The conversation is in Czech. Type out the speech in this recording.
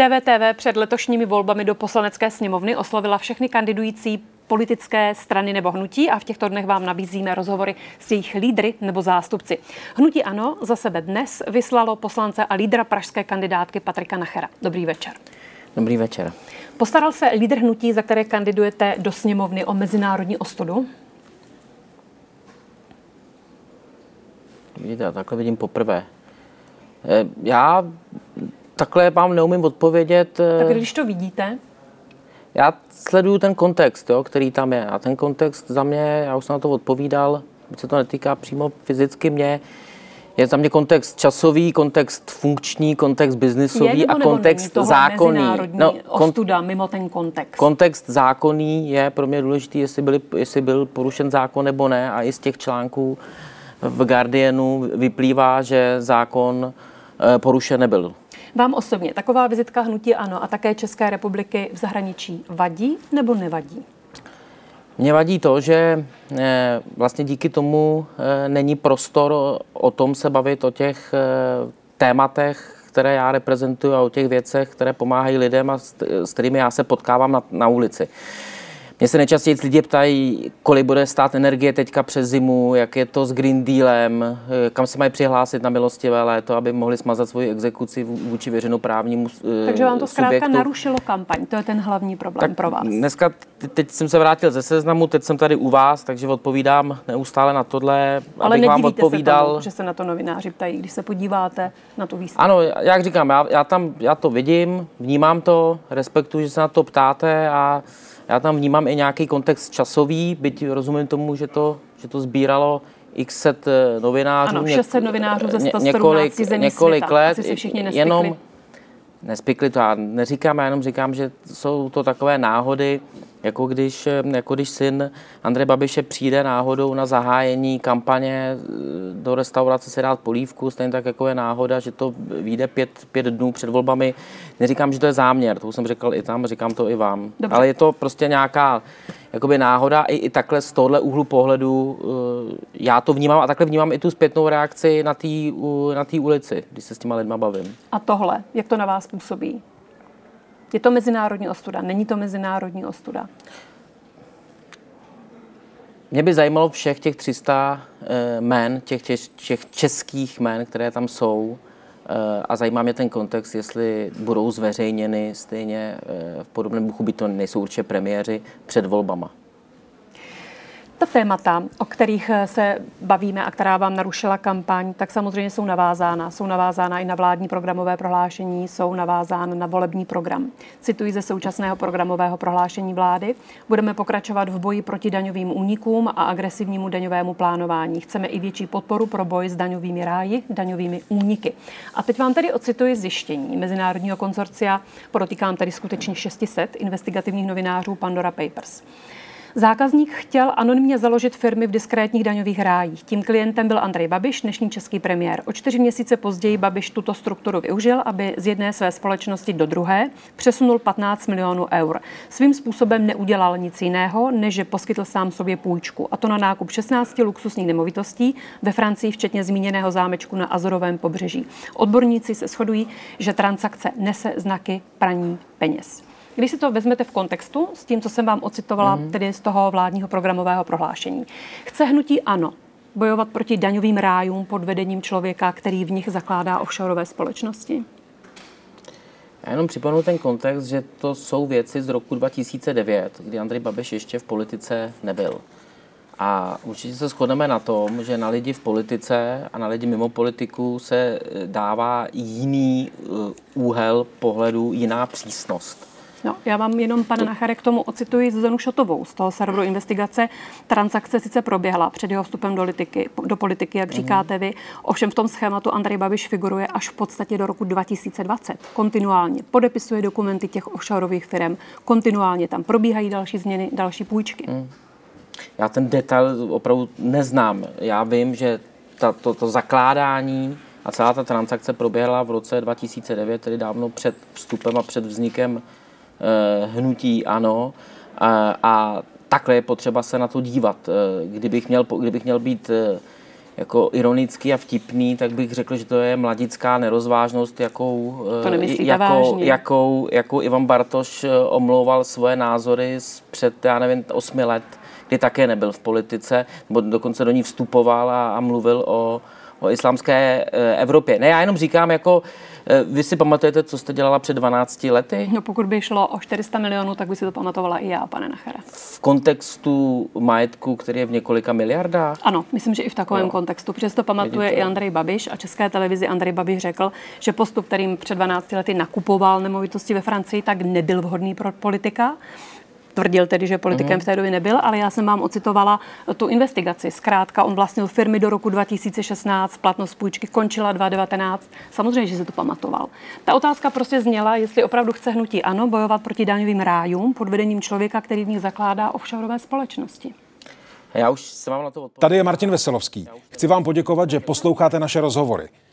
DVTV před letošními volbami do poslanecké sněmovny oslovila všechny kandidující politické strany nebo hnutí a v těchto dnech vám nabízíme rozhovory s jejich lídry nebo zástupci. Hnutí Ano za sebe dnes vyslalo poslance a lídra pražské kandidátky Patrika Nachera. Dobrý večer. Dobrý večer. Postaral se lídr hnutí, za které kandidujete do sněmovny o mezinárodní ostudu? Vidíte, já takhle vidím poprvé. Eh, já takhle vám neumím odpovědět. Tak když to vidíte? Já sleduju ten kontext, jo, který tam je. A ten kontext za mě, já už jsem na to odpovídal, se to netýká přímo fyzicky mě, je za mě kontext časový, kontext funkční, kontext biznisový a kontext zákonný. No, ostuda mimo ten kontext. Kontext zákonný je pro mě důležitý, jestli, byli, jestli byl porušen zákon nebo ne a i z těch článků v Guardianu vyplývá, že zákon eh, porušen nebyl. Vám osobně taková vizitka hnutí ANO a také České republiky v zahraničí vadí nebo nevadí? Mně vadí to, že eh, vlastně díky tomu eh, není prostor o tom se bavit o těch tématech, které já reprezentuju a o těch věcech, které pomáhají lidem a s kterými já se potkávám na, na ulici. Mě se nejčastěji lidi ptají, kolik bude stát energie teďka přes zimu, jak je to s Green Dealem, eh, kam se mají přihlásit na milostivé léto, aby mohli smazat svoji exekuci vůči veřejnoprávnímu eh, Takže vám to zkrátka subjektu. narušilo kampaň, to je ten hlavní problém tak pro vás. Dneska, teď jsem se vrátil ze seznamu, teď jsem tady u vás, takže odpovídám neustále na tohle, Ale abych vám odpovídal. Se tomu, že se na to novináři ptají, když se podíváte na tu výstavu. Ano, jak říkám, já, já, tam, já to vidím, vnímám to, respektuji, že se na to ptáte a já tam vnímám i nějaký kontext časový, byť rozumím tomu, že to, že to sbíralo x set eh, novinářů. Ano, 600 novinářů ze 117 několik, zemí několik světa. let, Asi všichni jenom nespikli to. Já neříkám, já jenom říkám, že jsou to takové náhody, jako když, jako když syn Andrej Babiše přijde náhodou na zahájení kampaně eh, do restaurace si dát polívku, stejně tak jako je náhoda, že to vyjde pět, pět dnů před volbami. Neříkám, že to je záměr, to jsem říkal i tam, říkám to i vám. Dobře. Ale je to prostě nějaká jakoby náhoda i, i takhle z tohle úhlu pohledu uh, já to vnímám a takhle vnímám i tu zpětnou reakci na té na ulici, když se s těma lidma bavím. A tohle, jak to na vás působí? Je to mezinárodní ostuda? Není to mezinárodní ostuda? Mě by zajímalo všech těch 300 eh, men, těch, těch, těch českých men, které tam jsou, eh, a zajímá mě ten kontext, jestli budou zveřejněny stejně eh, v podobném duchu, by to nejsou určitě premiéři před volbama. Ta témata, o kterých eh, se bavíme a která vám narušila kampaň, tak samozřejmě jsou navázána. Jsou navázána i na vládní programové prohlášení, jsou navázána na volební program. Cituji ze současného programového prohlášení vlády. Budeme pokračovat v boji proti daňovým únikům a agresivnímu daňovému plánování. Chceme i větší podporu pro boj s daňovými ráji, daňovými úniky. A teď vám tady ocituji zjištění Mezinárodního konsorcia, podotýkám tady skutečně 600 investigativních novinářů Pandora Papers. Zákazník chtěl anonymně založit firmy v diskrétních daňových rájích. Tím klientem byl Andrej Babiš, dnešní český premiér. O čtyři měsíce později Babiš tuto strukturu využil, aby z jedné své společnosti do druhé přesunul 15 milionů eur. Svým způsobem neudělal nic jiného, než že poskytl sám sobě půjčku. A to na nákup 16 luxusních nemovitostí ve Francii, včetně zmíněného zámečku na Azorovém pobřeží. Odborníci se shodují, že transakce nese znaky praní peněz. Když si to vezmete v kontextu s tím, co jsem vám ocitovala, mm-hmm. tedy z toho vládního programového prohlášení, chce hnutí ano bojovat proti daňovým rájům pod vedením člověka, který v nich zakládá offshoreové společnosti? Já jenom připomenu ten kontext, že to jsou věci z roku 2009, kdy Andrej Babiš ještě v politice nebyl. A určitě se shodneme na tom, že na lidi v politice a na lidi mimo politiku se dává jiný eh, úhel pohledu, jiná přísnost. No, já vám jenom, pane Nachare, k tomu ocituji Zuzanu Šotovou z toho serveru investigace. Transakce sice proběhla před jeho vstupem do politiky, do politiky jak říkáte vy, ovšem v tom schématu Andrej Babiš figuruje až v podstatě do roku 2020. Kontinuálně podepisuje dokumenty těch offshoreových firm, kontinuálně tam probíhají další změny, další půjčky. Mm. Já ten detail opravdu neznám. Já vím, že ta, to, to zakládání a celá ta transakce proběhla v roce 2009, tedy dávno před vstupem a před vznikem hnutí ano. A, a takhle je potřeba se na to dívat. Eh, kdybych měl, kdybych měl být eh, jako ironický a vtipný, tak bych řekl, že to je mladická nerozvážnost, jakou, eh, jakou, jakou, jakou Ivan Bartoš eh, omlouval svoje názory před, já nevím, osmi let, kdy také nebyl v politice, nebo dokonce do ní vstupoval a, a mluvil o, o islámské eh, Evropě. Ne, já jenom říkám, jako vy si pamatujete, co jste dělala před 12 lety? No pokud by šlo o 400 milionů, tak by si to pamatovala i já, pane Nachere. V kontextu majetku, který je v několika miliardách? Ano, myslím, že i v takovém no. kontextu. Přesto pamatuje Vidíte. i Andrej Babiš a České televizi Andrej Babiš řekl, že postup, kterým před 12 lety nakupoval nemovitosti ve Francii, tak nebyl vhodný pro politika Tvrdil tedy, že politikem mm. v té době nebyl, ale já jsem vám ocitovala tu investigaci. Zkrátka, on vlastnil firmy do roku 2016, platnost půjčky končila 2019. Samozřejmě, že se to pamatoval. Ta otázka prostě zněla, jestli opravdu chce hnutí ano bojovat proti daňovým rájům pod vedením člověka, který v nich zakládá offshoreové společnosti. Já už se vám na to odpověděl. Tady je Martin Veselovský. Chci vám poděkovat, že posloucháte naše rozhovory.